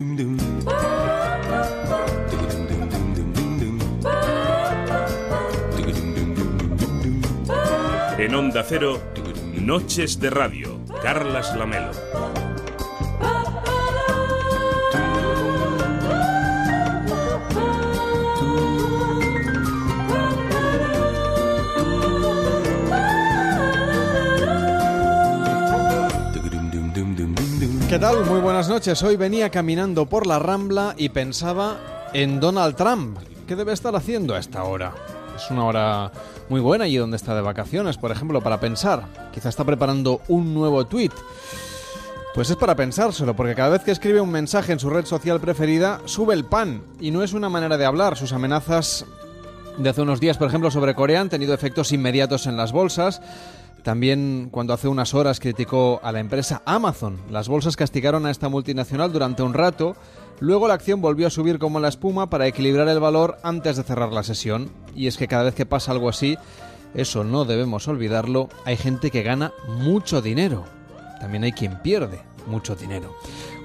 En Onda Cero, Noches de Radio, Carlas Lamelo. ¿Qué tal? Muy buenas noches. Hoy venía caminando por la Rambla y pensaba en Donald Trump. ¿Qué debe estar haciendo a esta hora? Es una hora muy buena allí donde está de vacaciones, por ejemplo, para pensar. Quizá está preparando un nuevo tweet. Pues es para pensárselo, porque cada vez que escribe un mensaje en su red social preferida, sube el pan. Y no es una manera de hablar. Sus amenazas de hace unos días, por ejemplo, sobre Corea han tenido efectos inmediatos en las bolsas. También cuando hace unas horas criticó a la empresa Amazon. Las bolsas castigaron a esta multinacional durante un rato. Luego la acción volvió a subir como la espuma para equilibrar el valor antes de cerrar la sesión. Y es que cada vez que pasa algo así, eso no debemos olvidarlo, hay gente que gana mucho dinero. También hay quien pierde mucho dinero.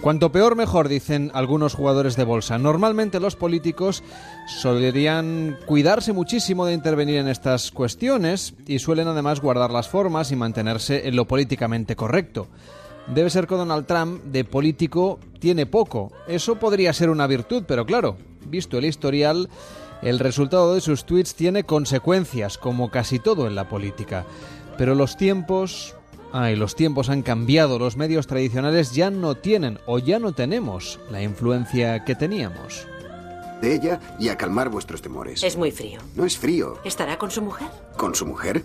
Cuanto peor mejor, dicen algunos jugadores de bolsa. Normalmente los políticos solían cuidarse muchísimo de intervenir en estas cuestiones y suelen además guardar las formas y mantenerse en lo políticamente correcto. Debe ser que Donald Trump de político tiene poco. Eso podría ser una virtud, pero claro, visto el historial, el resultado de sus tweets tiene consecuencias, como casi todo en la política. Pero los tiempos, Ay, los tiempos han cambiado, los medios tradicionales ya no tienen o ya no tenemos la influencia que teníamos. De ella y a calmar vuestros temores. Es muy frío. No es frío. ¿Estará con su mujer? ¿Con su mujer?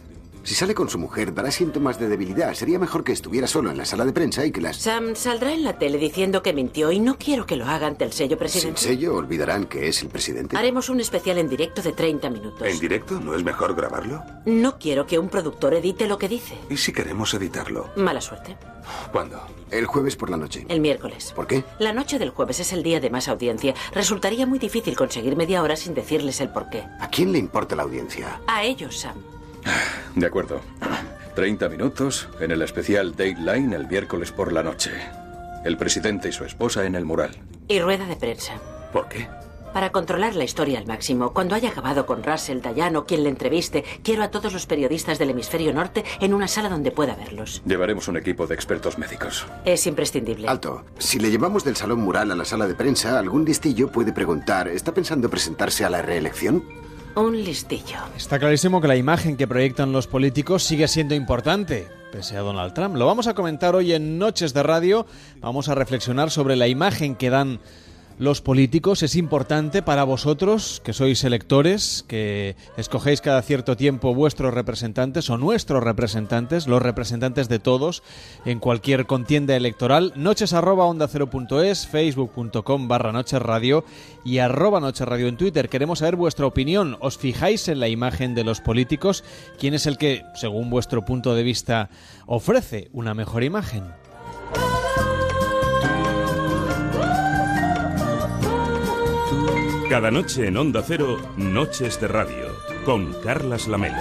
Si sale con su mujer, dará síntomas de debilidad. Sería mejor que estuviera solo en la sala de prensa y que las... Sam saldrá en la tele diciendo que mintió y no quiero que lo haga ante el sello Sin presidente. sello olvidarán que es el presidente. Haremos un especial en directo de 30 minutos. ¿En directo? ¿No es mejor grabarlo? No quiero que un productor edite lo que dice. ¿Y si queremos editarlo? Mala suerte. ¿Cuándo? El jueves por la noche. El miércoles. ¿Por qué? La noche del jueves es el día de más audiencia. Resultaría muy difícil conseguir media hora sin decirles el porqué. ¿A quién le importa la audiencia? A ellos, Sam. De acuerdo. 30 minutos en el especial Dateline el miércoles por la noche. El presidente y su esposa en el mural. Y rueda de prensa. ¿Por qué? Para controlar la historia al máximo, cuando haya acabado con Russell, Dayano, quien le entreviste, quiero a todos los periodistas del hemisferio norte en una sala donde pueda verlos. Llevaremos un equipo de expertos médicos. Es imprescindible. Alto. Si le llevamos del salón mural a la sala de prensa, algún listillo puede preguntar, ¿está pensando presentarse a la reelección? Un listillo. Está clarísimo que la imagen que proyectan los políticos sigue siendo importante, pese a Donald Trump. Lo vamos a comentar hoy en Noches de Radio. Vamos a reflexionar sobre la imagen que dan los políticos. Es importante para vosotros, que sois electores, que escogéis cada cierto tiempo vuestros representantes o nuestros representantes, los representantes de todos, en cualquier contienda electoral. Noches arroba onda cero punto es, facebook.com barra noches radio y arroba noches radio en Twitter. Queremos saber vuestra opinión. ¿Os fijáis en la imagen de los políticos? ¿Quién es el que, según vuestro punto de vista, ofrece una mejor imagen? Cada noche en Onda Cero, Noches de Radio, con Carlas Lamelo.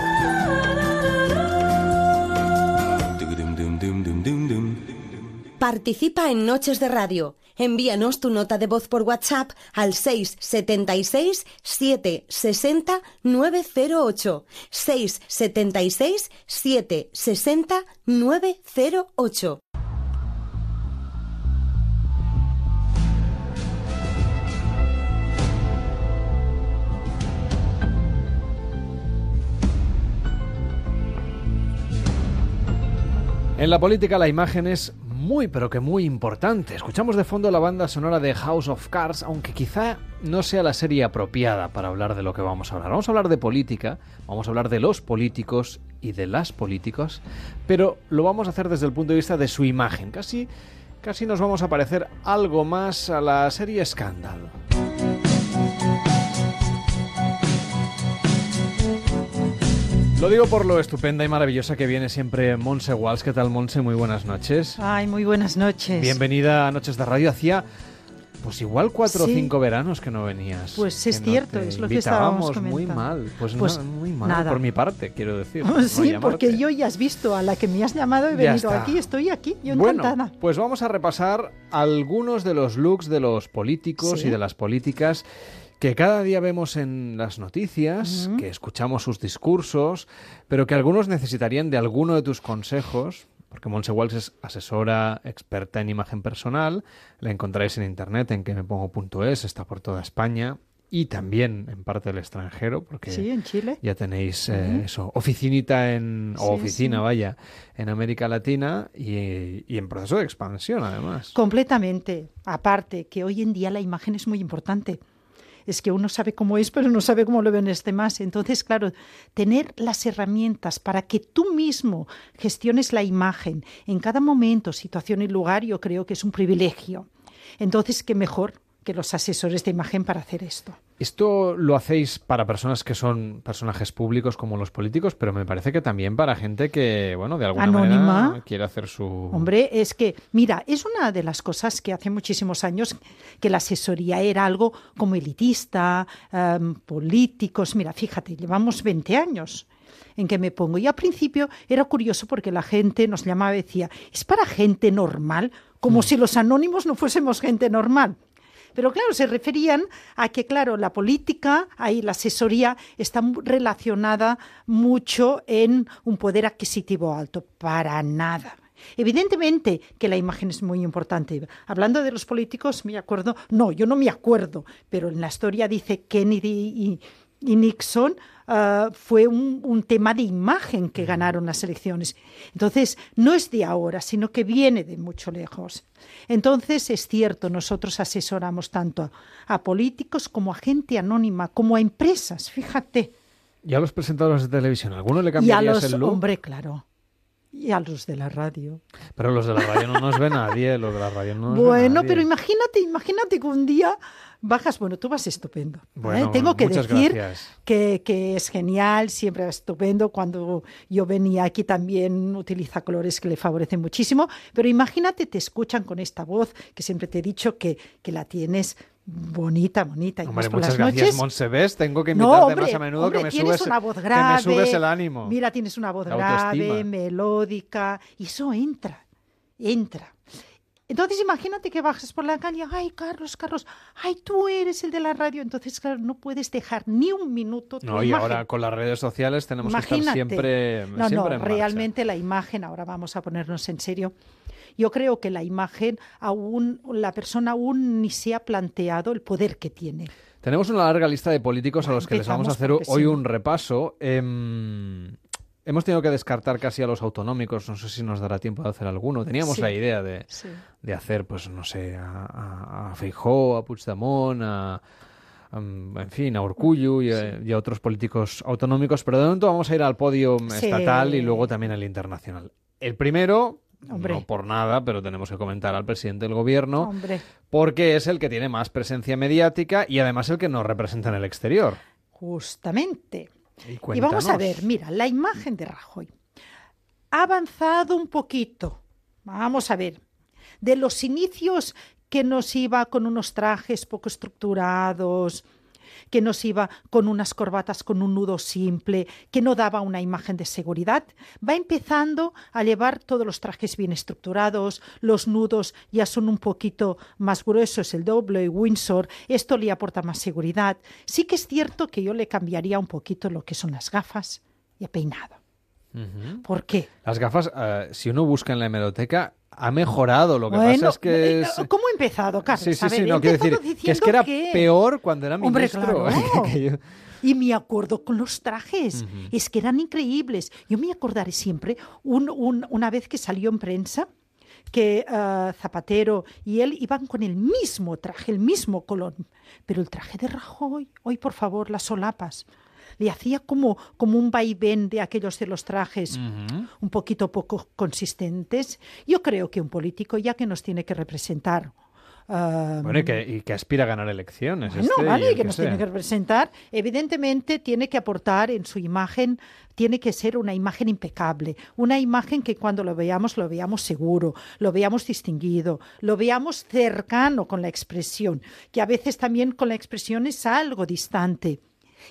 Participa en Noches de Radio. Envíanos tu nota de voz por WhatsApp al 676 760 908. 676 760 908. En la política la imagen es muy pero que muy importante. Escuchamos de fondo la banda sonora de House of Cards, aunque quizá no sea la serie apropiada para hablar de lo que vamos a hablar. Vamos a hablar de política, vamos a hablar de los políticos y de las políticas, pero lo vamos a hacer desde el punto de vista de su imagen. Casi, casi nos vamos a parecer algo más a la serie Scandal. Lo digo por lo estupenda y maravillosa que viene siempre Monse Walsh. ¿Qué tal, Monse? Muy buenas noches. Ay, muy buenas noches. Bienvenida a Noches de Radio. Hacía Pues igual cuatro Sí. o cinco veranos que no venías. Pues es no cierto, te es lo que estábamos invitábamos muy comentando. mal. Pues, Pues no, muy mal nada. por mi parte, quiero decir. no sí, porque llamarte. yo ya has visto a la que me has llamado, he Ya venido está. aquí, estoy aquí, yo Bueno, encantada. pues vamos a repasar algunos de los looks de los políticos Sí. y de las políticas que cada día vemos en las noticias, que escuchamos sus discursos, pero que algunos necesitarían de alguno de tus consejos, porque Monse Walsh es asesora experta en imagen personal, la encontraréis en internet en quemepongo.es, está por toda España y también en parte del extranjero, porque Sí, en Chile. ya tenéis eh, eso, oficinita en, o oficina, sí. vaya, en América Latina y, y en proceso de expansión, además. Completamente. Aparte, que hoy en día la imagen es muy importante. Es que uno sabe cómo es, pero no sabe cómo lo ven los demás. Entonces, claro, tener las herramientas para que tú mismo gestiones la imagen en cada momento, situación y lugar, yo creo que es un privilegio. Entonces, qué mejor que los asesores de imagen para hacer esto. Esto lo hacéis para personas que son personajes públicos como los políticos, pero me parece que también para gente que, bueno, de alguna Anónima. manera quiere hacer su... Hombre, es que, mira, es una de las cosas que hace muchísimos años que la asesoría era algo como elitista, em, políticos. Mira, fíjate, llevamos 20 años en que me pongo. Y al principio era curioso porque la gente nos llamaba y decía, es para gente normal, como si los anónimos no fuésemos gente normal. Pero claro, se referían a que, claro, la política, ahí la asesoría está relacionada mucho en un poder adquisitivo alto. Para nada. Evidentemente que la imagen es muy importante. Hablando de los políticos, me acuerdo, no, yo no me acuerdo, pero en la historia dice Kennedy y, y Nixon ah, fue un, un tema de imagen que ganaron las elecciones. Entonces, no es de ahora, sino que viene de mucho lejos. Entonces, es cierto, nosotros asesoramos tanto a, a políticos como a gente anónima, como a empresas, fíjate. Y a los presentadores de televisión, ¿a alguno le Y a cambiarías los, el look? hombre, claro. Y a los de la radio. Pero los de la radio no nos ve nadie, los de la radio no nos ve Bueno, nadie. pero imagínate, imagínate que un día bajas, bueno, tú vas estupendo. ¿eh? Bueno, Tengo que decir que, que es genial, siempre es estupendo. Cuando yo venía aquí también utiliza colores que le favorecen muchísimo, pero imagínate, te escuchan con esta voz que siempre te he dicho que, que la tienes bonita, bonita. Y Hombre, más por muchas las gracias, noches. Tengo que No, invitarte hombre, más a menudo hombre, que me subes, una voz que grave. me subes el ánimo. Mira, tienes una voz grave, melódica, y eso entra, entra. Entonces imagínate que bajas por la calle, ay Carlos, Carlos, ay tú eres el de la radio, entonces claro, no puedes dejar ni un minuto tu No, y ahora con las redes sociales tenemos que estar Imagínate. siempre, no, siempre no, en marcha. realmente la imagen, ahora vamos a ponernos en serio. Yo creo que la imagen aún, la persona aún ni se ha planteado el poder que tiene. Tenemos una larga lista de políticos a los que les vamos a hacer hoy un repaso. Em, hemos tenido que descartar casi a los autonómicos, no sé si nos dará tiempo de hacer alguno. Teníamos Sí. la idea de, Sí. de hacer, pues no sé, a, a, a Feijóo, a Puigdemont, a, a, en fin, a Urkullu y, a, y a otros políticos autonómicos, pero de momento vamos a ir al podio estatal y luego también al internacional. El primero, Hombre. no por nada, pero tenemos que comentar al presidente del gobierno, Hombre, porque es el que tiene más presencia mediática y además el que nos representa en el exterior. justamente. Y, Y vamos a ver, mira, la imagen de Rajoy ha avanzado un poquito. Vamos a ver, de los inicios que nos iba con unos trajes poco estructurados, que nos iba con unas corbatas con un nudo simple, que no daba una imagen de seguridad, va empezando a llevar todos los trajes bien estructurados, los nudos ya son un poquito más gruesos, el doble Windsor, esto le aporta más seguridad. Sí que es cierto que yo le cambiaría un poquito lo que son las gafas y el peinado. ¿Por qué? Las gafas, eh, si uno busca en la hemeroteca, ha mejorado. Lo que Bueno, pasa es que... eh, es- ¿Cómo he empezado, Carlos? Sí, sí, A sí, ver, no, quiero decir que es que era peor cuando era Hombre, ministro. claro. Que yo- Y me acuerdo con los trajes, es que eran increíbles. Yo me acordaré siempre un- un- una vez que salió en prensa que ah, Zapatero y él iban con el mismo traje, el mismo color. Pero el traje de Rajoy, hoy por favor, las solapas, le hacía como, como un vaivén de aquellos de los trajes un poquito poco consistentes. Yo creo que un político, ya que nos tiene que representar ah, Bueno, y que, y que aspira a ganar elecciones. Bueno, este y vale, que nos sea. tiene que representar. Evidentemente tiene que aportar en su imagen, tiene que ser una imagen impecable, una imagen que cuando lo veamos lo veamos seguro, lo veamos distinguido, lo veamos cercano con la expresión, que a veces también con la expresión es algo distante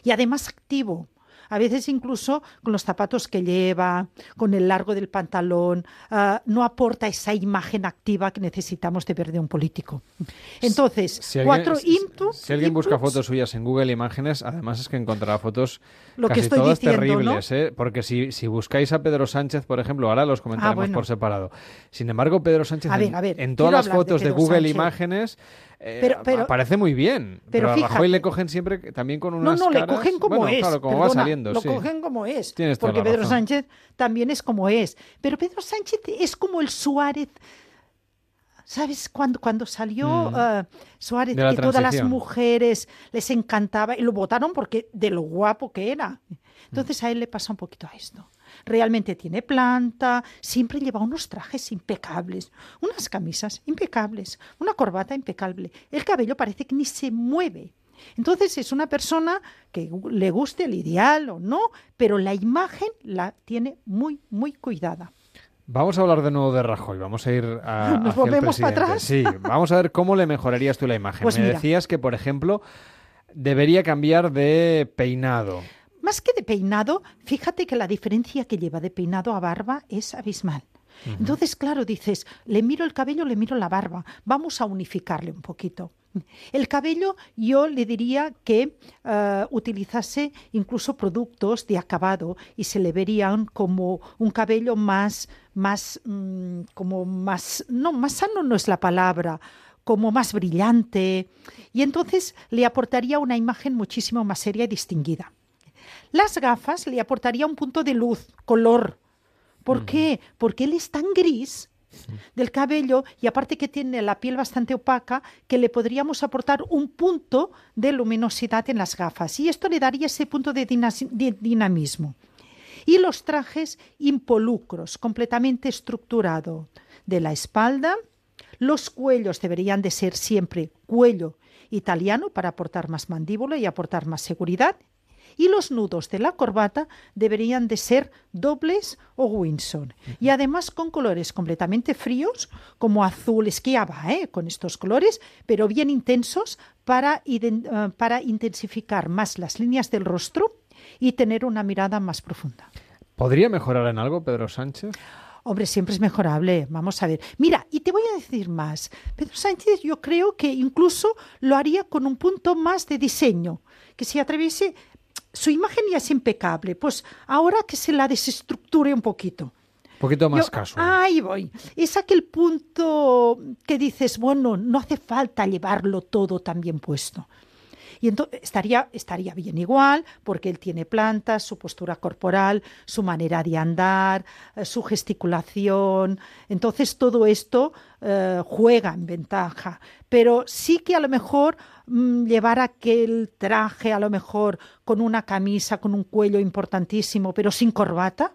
y además activo. A veces incluso con los zapatos que lleva, con el largo del pantalón, ah, no aporta esa imagen activa que necesitamos de ver de un político. Entonces, Si alguien, cuatro si- inputs- si alguien busca inputs, fotos suyas en Google Imágenes, además es que encontrará fotos Lo que casi estoy todas diciendo, terribles, ¿eh? Porque si, si buscáis a Pedro Sánchez, por ejemplo, ahora los comentaremos Ah, bueno. por separado. Sin embargo, Pedro Sánchez A ver, en, a ver, en quiero todas las de fotos de, Google Sánchez. Imágenes eh, Pero- pero- aparece muy bien. Pero, pero a Rajoy fíjate. le cogen siempre también con No, unas no, le caras- cogen como bueno, es. claro, como va perdona, saliendo, Lo sí. cogen como es. Tienes porque Pedro razón. Sánchez también es como es. Pero Pedro Sánchez es como el Suárez. ¿Sabes? Cuando, cuando salió eh, Suárez, Mm. De la que todas las mujeres les encantaba y lo votaron porque de lo guapo que era. Entonces a él le pasa un poquito a esto. Realmente tiene planta, siempre lleva unos trajes impecables, unas camisas impecables, una corbata impecable. El cabello parece que ni se mueve. Entonces es una persona que le guste el ideal o no, pero la imagen la tiene muy, muy cuidada. Vamos a hablar de nuevo de Rajoy. Vamos a ir a. ¿Nos hacia el volvemos para atrás? Sí, vamos a ver cómo le mejorarías tú la imagen. Pues Me mira. decías que, por ejemplo, debería cambiar de peinado. Más que de peinado, fíjate que la diferencia que lleva de peinado a barba es abismal. Entonces, claro, dices, le miro el cabello, le miro la barba, vamos a unificarle un poquito. El cabello yo le diría que eh, utilizase incluso productos de acabado y se le verían como un cabello más, más, mm, como más, no, más sano no es la palabra, como más brillante y entonces le aportaría una imagen muchísimo más seria y distinguida. Las gafas le aportaría un punto de luz, color. ¿Por qué? Porque él es tan gris del cabello y aparte que tiene la piel bastante opaca que le podríamos aportar un punto de luminosidad en las gafas y esto le daría ese punto de, de dinamismo. Y los trajes impolucros, completamente estructurado de la espalda. Los cuellos deberían de ser siempre cuello italiano para aportar más mandíbula y aportar más seguridad. Y los nudos de la corbata deberían de ser dobles o Windsor. Y además con colores completamente fríos, como azul, es que ya va, ¿eh? con estos colores, pero bien intensos para, eh, para intensificar más las líneas del rostro y tener una mirada más profunda. ¿Podría mejorar en algo Pedro Sánchez? Hombre, siempre es mejorable. Vamos a ver. Mira, y te voy a decir más. Pedro Sánchez yo creo que incluso lo haría con un punto más de diseño, que si atreviese, su imagen ya es impecable, pues ahora que se la desestructure un poquito. Un poquito más Yo- casual. Ahí voy. Es aquel punto que dices, bueno, no hace falta llevarlo todo tan bien puesto. Y entonces estaría, estaría bien igual, porque él tiene plantas, su postura corporal, su manera de andar, eh, su gesticulación. Entonces todo esto eh, juega en ventaja. Pero sí que a lo mejor mm, llevar aquel traje, a lo mejor con una camisa, con un cuello importantísimo, pero sin corbata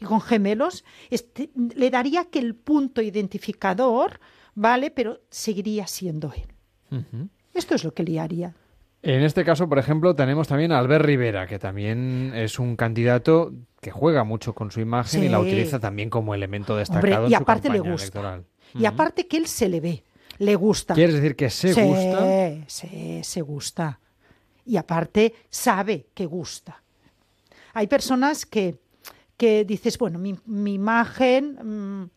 y con gemelos, este, le daría aquel punto identificador, ¿vale? Pero seguiría siendo él. Esto es lo que le haría. En este caso, por ejemplo, tenemos también a Albert Rivera, que también es un candidato que juega mucho con su imagen y la utiliza también como elemento Hombre, destacado y en su aparte le campaña gusta. electoral. Y aparte que él se le ve, le gusta. ¿Quieres decir que se Sí, gusta? Sí, se gusta. Y aparte sabe que gusta. Hay personas que, que dices, bueno, mi, mi imagen mm,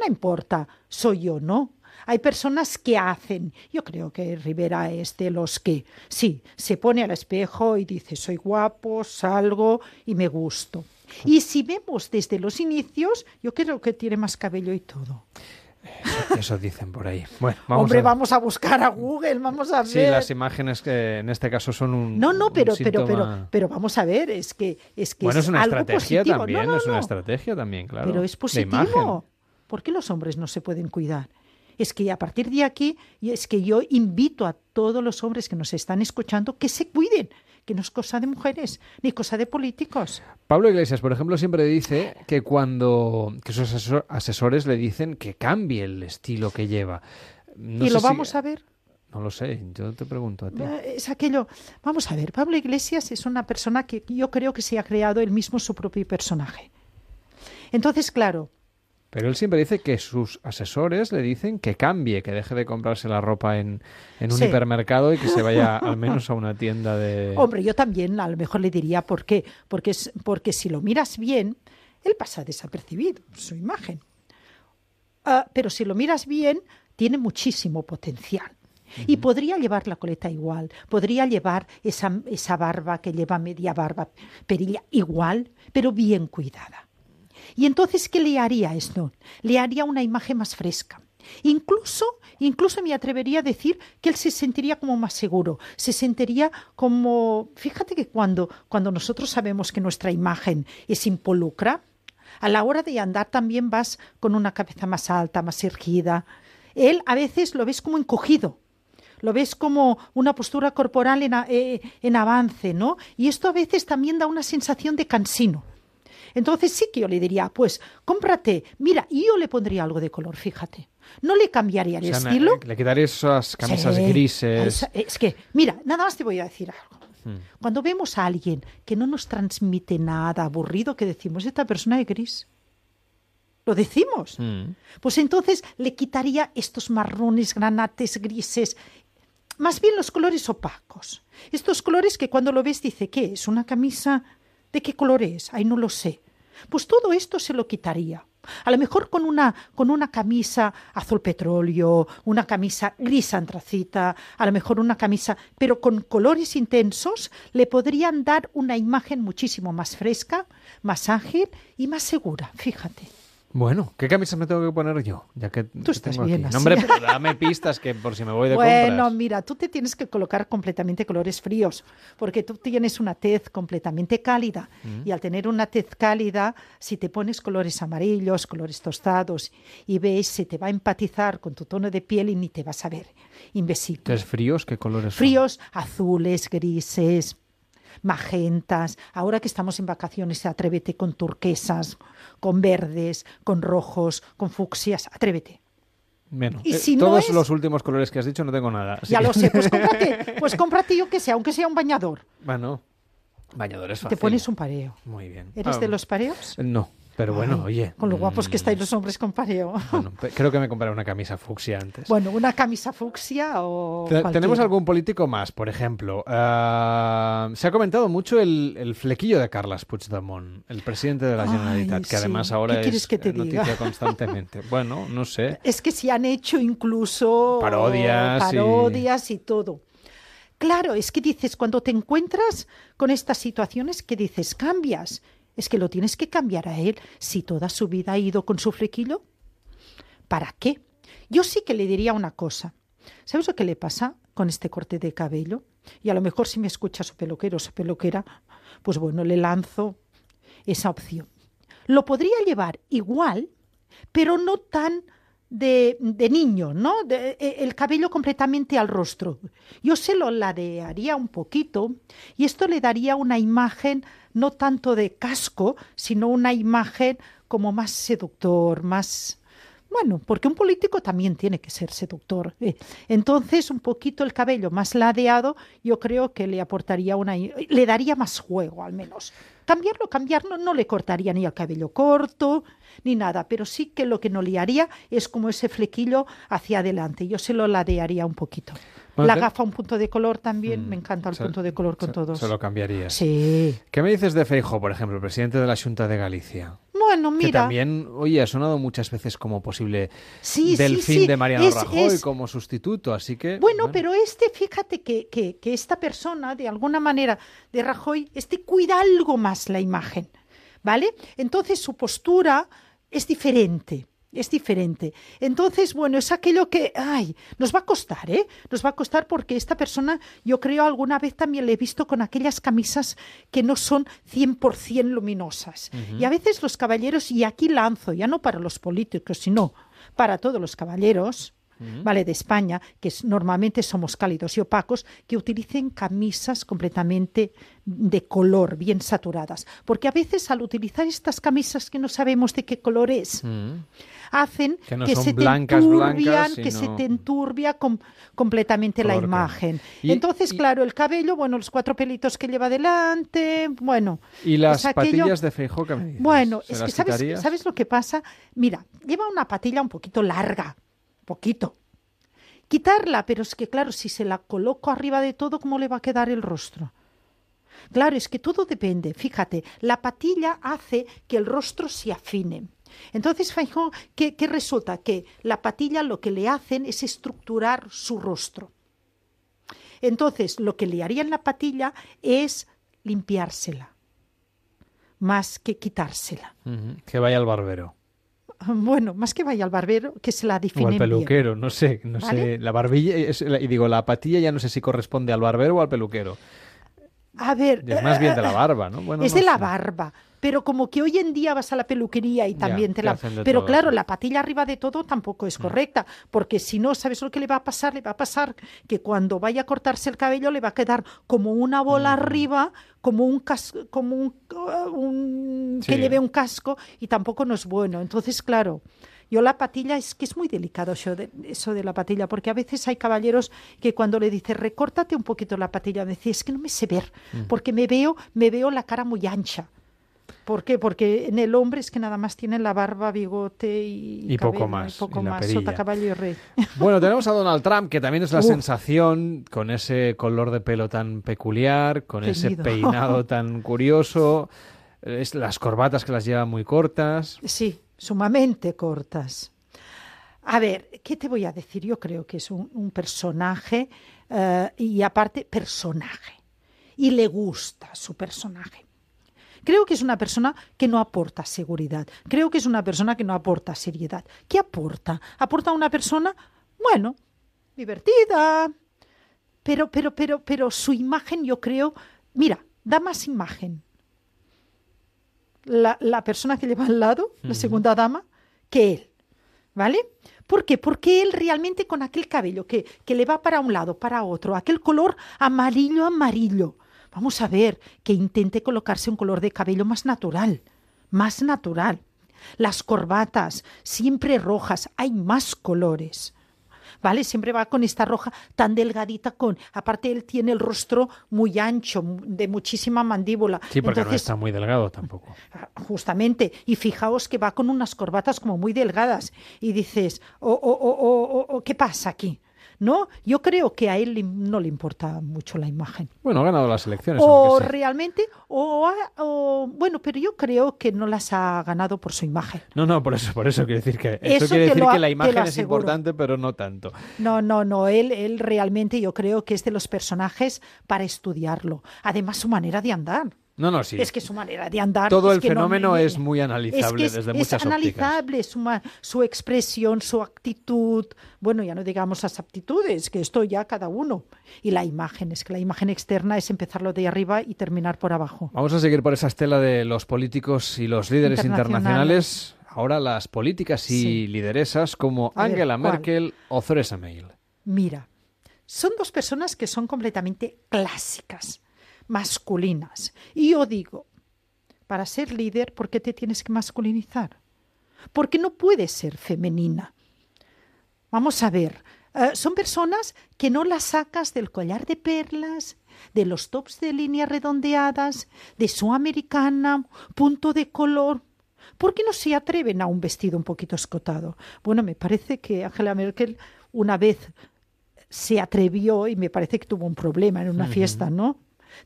no importa, soy yo, ¿no? Hay personas que hacen. Yo creo que Rivera es de los que, sí, se pone al espejo y dice, soy guapo, salgo y me gusto. Y si vemos desde los inicios, yo creo que tiene más cabello y todo. Eso, eso dicen por ahí. Bueno, vamos Hombre, a... vamos a buscar a Google, vamos a ver. Sí, las imágenes que en este caso son un No, no, pero, pero, pero, pero vamos a ver, es que es que Bueno, es una algo estrategia positivo. también, No, no, es una estrategia también, claro. Pero es positivo. ¿Por qué los hombres no se pueden cuidar? Es que a partir de aquí, es que yo invito a todos los hombres que nos están escuchando que se cuiden, que no es cosa de mujeres, ni cosa de políticos. Pablo Iglesias, por ejemplo, siempre dice que cuando que sus asesor- asesores le dicen que cambie el estilo que lleva. no y lo si- vamos a ver. No lo sé, yo te pregunto a ti. Es aquello. Vamos a ver, Pablo Iglesias es una persona que yo creo que se ha creado él mismo su propio personaje. Entonces, claro, Pero él siempre dice que sus asesores le dicen que cambie, que deje de comprarse la ropa en, en un Sí. hipermercado y que se vaya al menos a una tienda de... hombre, yo también a lo mejor le diría por qué. Porque, es, porque si lo miras bien, él pasa desapercibido, su imagen. Ah, pero si lo miras bien, tiene muchísimo potencial. Y podría llevar la coleta igual, podría llevar esa, esa barba que lleva media barba perilla igual, pero bien cuidada. Y entonces, ¿qué le haría esto? Le haría una imagen más fresca. Incluso, incluso me atrevería a decir que él se sentiría como más seguro, se sentiría como, fíjate que cuando, cuando nosotros sabemos que nuestra imagen es impolucra, a la hora de andar también vas con una cabeza más alta, más erguida. Él a veces lo ves como encogido, lo ves como una postura corporal en, eh, en avance, ¿no? Y esto a veces también da una sensación de cansino. Entonces sí que yo le diría, pues cómprate, mira, y yo le pondría algo de color, fíjate. No le cambiaría el O sea, na- estilo. Le quitaría esas camisas Sí, grises. Es que, mira, nada más te voy a decir algo. Cuando vemos a alguien que no nos transmite nada aburrido, que decimos, esta persona es gris. Lo decimos. Mm. Pues entonces le quitaría estos marrones, granates, grises, más bien los colores opacos. Estos colores que cuando lo ves dice, ¿qué es? ¿Una camisa? ¿De qué color es? Ay, no lo sé. Pues todo esto se lo quitaría. A lo mejor con una, con una camisa azul petróleo, una camisa gris antracita, a lo mejor una camisa, pero con colores intensos, le podrían dar una imagen muchísimo más fresca, más ágil y más segura, fíjate. Bueno, ¿qué camisas me tengo que poner yo? Ya que que estás tengo bien aquí. así. No, hombre, pero dame pistas que por si me voy de Bueno, compras. mira, tú te tienes que colocar completamente colores fríos, porque tú tienes una tez completamente cálida. Mm. Y al tener una tez cálida, si te pones colores amarillos, colores tostados, y ves, se te va a empatizar con tu tono de piel y ni te vas a ver. Entonces, fríos, ¿qué colores son? Fríos, azules, grises, magentas. Ahora que estamos en vacaciones, atrévete con turquesas, con verdes, con rojos, con fucsias. Atrévete. Bueno, Y eh, si no todos es- los últimos colores que has dicho no tengo nada. Ya que- lo sé, pues cómprate, pues cómprate yo que sea, aunque sea un bañador. Bueno, bañadores Te fácil. pones un pareo. Muy bien. ¿Eres Ah, de los pareos? No, pero bueno, Ay, oye. Con lo guapos que mm, estáis los hombres con pareo. bueno, creo que me compraré una camisa fucsia antes. Bueno, una camisa fucsia o. Te-. ¿Tenemos algún político más? Por ejemplo, ah, se ha comentado mucho el, el flequillo de Carles Puigdemont, el presidente de la Ay, Generalitat, que sí. además ahora ¿Qué quieres es que te noticia diga? constantemente. Bueno, no sé. Es que se han hecho incluso Parodias y- parodias y... todo. Claro, es que dices, cuando te encuentras con estas situaciones, que dices, cambias. Es que lo tienes que cambiar a él si toda su vida ha ido con su flequillo. ¿Para qué? Yo sí que le diría una cosa. ¿Sabes lo que le pasa con este corte de cabello? Y a lo mejor si me escucha su peluquero o su peluquera, pues bueno, le lanzo esa opción. Lo podría llevar igual, pero no tan de, de niño, ¿no? De- e- el cabello completamente al rostro. Yo se lo ladearía un poquito y esto le daría una imagen no tanto de casco, sino una imagen como más seductor, más... Bueno, porque un político también tiene que ser seductor. eh. Entonces, un poquito el cabello más ladeado, yo creo que le aportaría una, le daría más juego, al menos. Cambiarlo, cambiarlo, no le cortaría ni el cabello corto, ni nada, pero sí que lo que no le haría es como ese flequillo hacia adelante. Yo se lo ladearía un poquito. Bueno, La te- gafa, un punto de color también, Mm, me encanta el se- punto de color con se- todos. Se lo cambiarías. Sí. ¿Qué me dices de Feijo, por ejemplo, el presidente de la Junta de Galicia? Bueno, Que mira. también, oye, ha sonado muchas veces como posible Sí, delfín sí, de Mariano es- Rajoy es- como sustituto, así que... Bueno, pero este, fíjate que, que, que esta persona, de alguna manera, de Rajoy, este cuida algo más la imagen, ¿vale? Entonces su postura es diferente. Es diferente. Entonces, bueno, es aquello que, ay, nos va a costar, ¿eh? Nos va a costar porque esta persona, yo creo, alguna vez también le he visto con aquellas camisas que no son 100% luminosas. Y a veces los caballeros, y aquí lanzo, ya no para los políticos, sino para todos los caballeros, ¿vale? De España, que normalmente somos cálidos y opacos, que utilicen camisas completamente de color, bien saturadas. Porque a veces al utilizar estas camisas que no sabemos de qué color es, hacen Que no que se te enturbian, blancas, que se te enturbia com- completamente la imagen. Y- Entonces, y- claro, el cabello, bueno, los cuatro pelitos que lleva delante, bueno. ¿Y las pues aquello- patillas de Feijó qué me dices? Bueno, ¿Se es que ¿sabes? ¿sabes lo que pasa? Mira, lleva una patilla un poquito larga, poquito. Quitarla, pero es que claro, si se la coloco arriba de todo, ¿cómo le va a quedar el rostro? Claro, es que todo depende. Fíjate, la patilla hace que el rostro se afine. Entonces, Feijó, ¿qué, qué resulta? Que la patilla lo que le hacen es estructurar su rostro. Entonces, lo que le haría en la patilla es limpiársela, más que quitársela. Que vaya al barbero. Bueno, más que vaya al barbero, que se la O define al peluquero, no sé, no ¿Vale? sé. La barbilla, es- y digo, la patilla ya no sé si corresponde al barbero o al peluquero. A ver, Es más bien de la barba, ¿no? Bueno, es no de la barba. Pero como que hoy en día vas a la peluquería y también te te la... Pero todo, claro. Mm. la patilla arriba de todo tampoco es correcta, porque si no, ¿sabes lo que le va a pasar? Le va a pasar que cuando vaya a cortarse el cabello le va a quedar como una bola Mm. arriba, como un casco, como un, uh, que lleve un casco y tampoco no es bueno. Entonces, claro, yo la patilla es que es muy delicado eso de, eso de la patilla, porque a veces hay caballeros que cuando le dices recórtate un poquito la patilla, me dice es que no me sé ver, Mm. porque me veo, me veo la cara muy ancha. ¿Por qué? Porque en el hombre es que nada más tiene la barba, bigote y, Y poco más, y poco más, perilla. sota, caballo y rey. Bueno, tenemos a Donald Trump, que también es la Uf. sensación, con ese color de pelo tan peculiar, con ese peinado tan curioso, es, las corbatas que las lleva muy cortas. Sí, sumamente cortas. A ver, ¿qué te voy a decir? Yo creo que es un, un personaje eh, y aparte personaje. Y le gusta su personaje. Creo que es una persona que no aporta seguridad. Creo que es una persona que no aporta seriedad. ¿Qué aporta? Aporta una persona, bueno, divertida. Pero, pero, pero, pero su imagen, yo creo, mira, da más imagen la, la persona que lleva al lado, la segunda dama, que él. ¿Vale? ¿Por qué? Porque él realmente con aquel cabello que, que le va para un lado, para otro, aquel color amarillo, amarillo. Vamos a ver que intente colocarse un color de cabello más natural, más natural. Las corbatas, siempre rojas, hay más colores. ¿Vale? Siempre va con esta roja tan delgadita con, aparte él tiene el rostro muy ancho, de muchísima mandíbula. Sí, porque no está muy delgado tampoco. Justamente, y fijaos que va con unas corbatas como muy delgadas y dices, o, o- o- o- o- o, ¿qué pasa aquí? ¿No? Yo creo que a él no le importa mucho la imagen. Bueno, ha ganado las elecciones. O realmente, o, ha- o- bueno, pero yo creo que no las ha ganado por su imagen. No, no, por eso, por eso quiero decir que eso, Eso quiere decir lo que la imagen es importante, pero no tanto. No, no, no, él, él realmente yo creo que es de los personajes para estudiarlo. Además, su manera de andar. No, no, sí. Es que su manera de andar. Todo es el que no fenómeno me- es muy analizable es que es, desde es muchas ópticas. analizable su, su expresión, su actitud. Bueno, ya no digamos las aptitudes, que esto ya cada uno. Y la imagen, es que la imagen externa es empezarlo de arriba y terminar por abajo. Vamos a seguir por esa estela de los políticos y los líderes internacionales. Internacionales. Ahora las políticas y Sí. lideresas como ver, Angela ¿cuál? Merkel o Theresa May. Mira, son dos personas que son completamente clásicas, masculinas. Y yo digo, para ser líder, ¿por qué te tienes que masculinizar? Porque no puedes ser femenina. Vamos a ver, eh, son personas que no las sacas del collar de perlas, de los tops de líneas redondeadas, de su americana, punto de color. ¿Por qué no se atreven a un vestido un poquito escotado? Bueno, me parece que Angela Merkel una vez se atrevió y me parece que tuvo un problema en una fiesta, ¿no?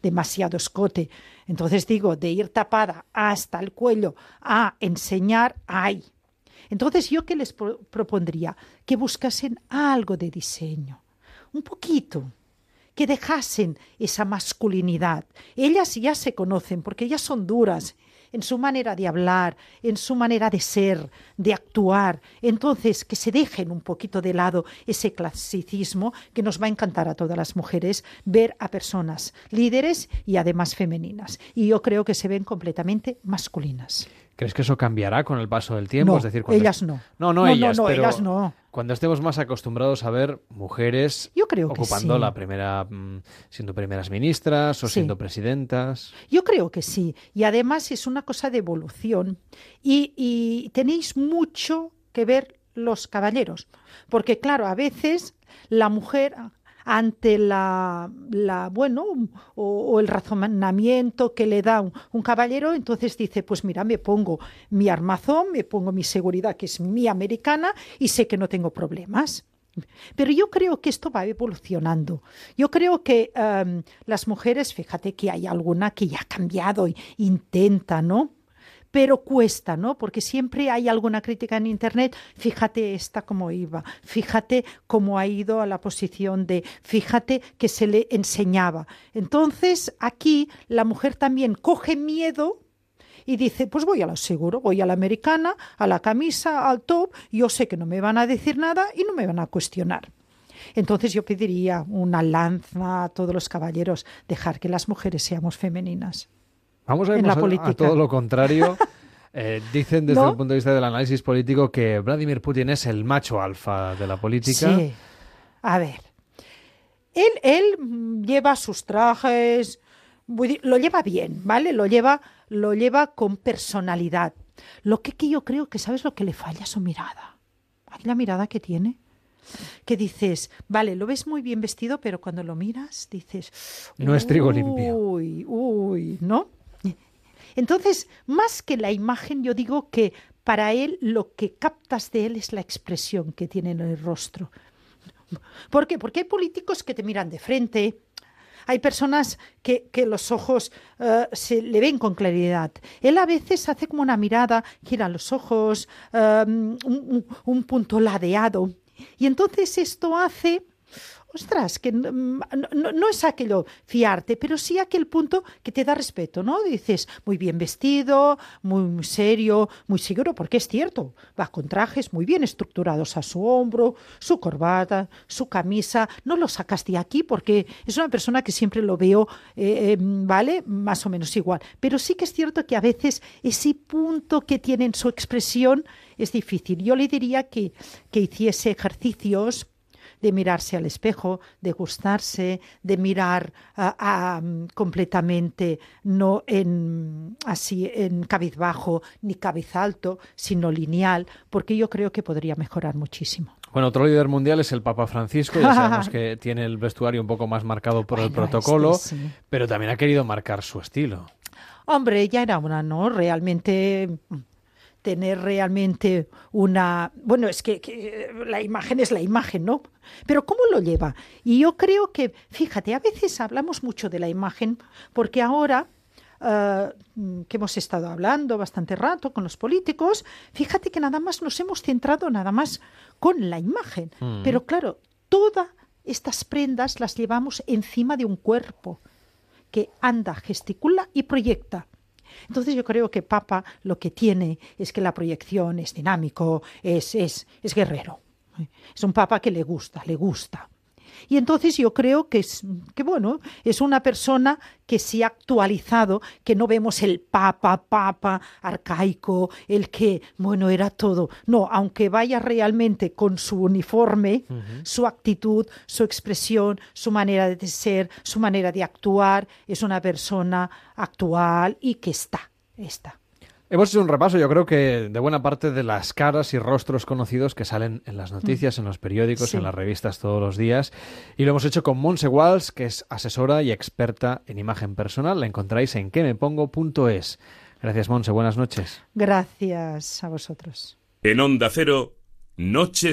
Demasiado escote. Entonces digo, de ir tapada hasta el cuello a enseñar, ay. Entonces yo qué les pro- propondría que buscasen algo de diseño, un poquito, que dejasen esa masculinidad. Ellas ya se conocen porque ellas son duras en su manera de hablar, en su manera de ser, de actuar. Entonces, que se dejen un poquito de lado ese clasicismo que nos va a encantar a todas las mujeres ver a personas líderes y además femeninas. Y yo creo que se ven completamente masculinas. ¿Crees que eso cambiará con el paso del tiempo? No, es decir, cuando ellas no. No, no, No, no, ellas, no, pero ellas no. Cuando estemos más acostumbrados a ver mujeres Yo creo que ocupando sí. la primera, mm, siendo primeras ministras o Sí. siendo presidentas. Yo creo que sí. Y además es una cosa de evolución. Y, y tenéis mucho que ver los caballeros. Porque, claro, a veces la mujer ante la, la bueno o, el razonamiento que le da un, un caballero entonces dice pues mira me pongo mi armazón me pongo mi seguridad que es mi americana y sé que no tengo problemas pero yo creo que esto va evolucionando. Yo creo que em, las mujeres, fíjate que hay alguna que ya ha cambiado intenta, ¿no? Pero cuesta, ¿no? Porque siempre hay alguna crítica en Internet. Fíjate esta cómo iba, fíjate cómo ha ido a la posición de, fíjate que se le enseñaba. Entonces, aquí la mujer también coge miedo y dice, pues voy a lo seguro, voy a la americana, a la camisa, al top, yo sé que no me van a decir nada y no me van a cuestionar. Entonces yo pediría una lanza a todos los caballeros, dejar que las mujeres seamos femeninas. Vamos a la a- a, todo lo contrario. Eh, dicen desde ¿No? el punto de vista del análisis político que Vladimir Putin es el macho alfa de la política. Sí. A ver. Él, él lleva sus trajes, lo lleva bien, ¿vale? Lo lleva, lo lleva con personalidad. Lo que, que yo creo que, ¿sabes lo que le falla? Su mirada. ¿Hay la mirada que tiene? Que dices, vale, lo ves muy bien vestido, pero cuando lo miras dices... No es trigo limpio. Uy, uy, ¿no? Entonces, más que la imagen, yo digo que para él lo que captas de él es la expresión que tiene en el rostro. ¿Por qué? Porque hay políticos que te miran de frente, hay personas que, los ojos eh, se le ven con claridad. Él a veces hace como una mirada, gira los ojos, eh, un punto ladeado. Y entonces esto hace, ostras, que no, no- no es aquello fiarte, pero sí aquel punto que te da respeto, ¿no? Dices, muy bien vestido, muy serio, muy seguro, porque es cierto, va con trajes muy bien estructurados a su hombro, su corbata, su camisa, no lo sacas de aquí porque es una persona que siempre lo veo, eh, eh, ¿vale? Más o menos igual. Pero sí que es cierto que a veces ese punto que tiene en su expresión es difícil. Yo le diría que, que hiciese ejercicios de mirarse al espejo, de gustarse, de mirar ah, ah, mm, completamente, no en así en cabizbajo ni cabizalto, sino lineal, porque yo creo que podría mejorar muchísimo. Bueno, otro líder mundial es el Papa Francisco. Ya sabemos que tiene el vestuario un poco más marcado por el protocolo, este sí. pero también ha querido marcar su estilo. Hombre, ya era una, ¿no? Realmente tener realmente una... Bueno, es que, que la imagen es la imagen, ¿no? Pero ¿cómo lo lleva? Y yo creo que, fíjate, a veces hablamos mucho de la imagen porque ahora eh, mm, que hemos estado hablando bastante rato con los políticos, fíjate que nada más nos hemos centrado nada más con la imagen. Pero claro, todas estas prendas las llevamos encima de un cuerpo que anda, gesticula y proyecta. Entonces yo creo que Papa lo que tiene es que la proyección es dinámico, es, es, es guerrero. Es un Papa que le gusta, le gusta. Y entonces yo creo que es que bueno, es una persona que se ha actualizado, que no vemos el papa, papa arcaico, el que, bueno, era todo. No, aunque vaya realmente con su uniforme, su actitud, su expresión, su manera de ser, su manera de actuar, es una persona actual y que está, está. Hemos hecho un repaso, yo creo que de buena parte de las caras y rostros conocidos que salen en las noticias, en los periódicos, Sí. en las revistas todos los días. Y lo hemos hecho con Monse Walsh, que es asesora y experta en imagen personal. La encontráis en quemepongo.es. Gracias, Monse. Buenas noches. Gracias a vosotros. En Onda Cero, Noches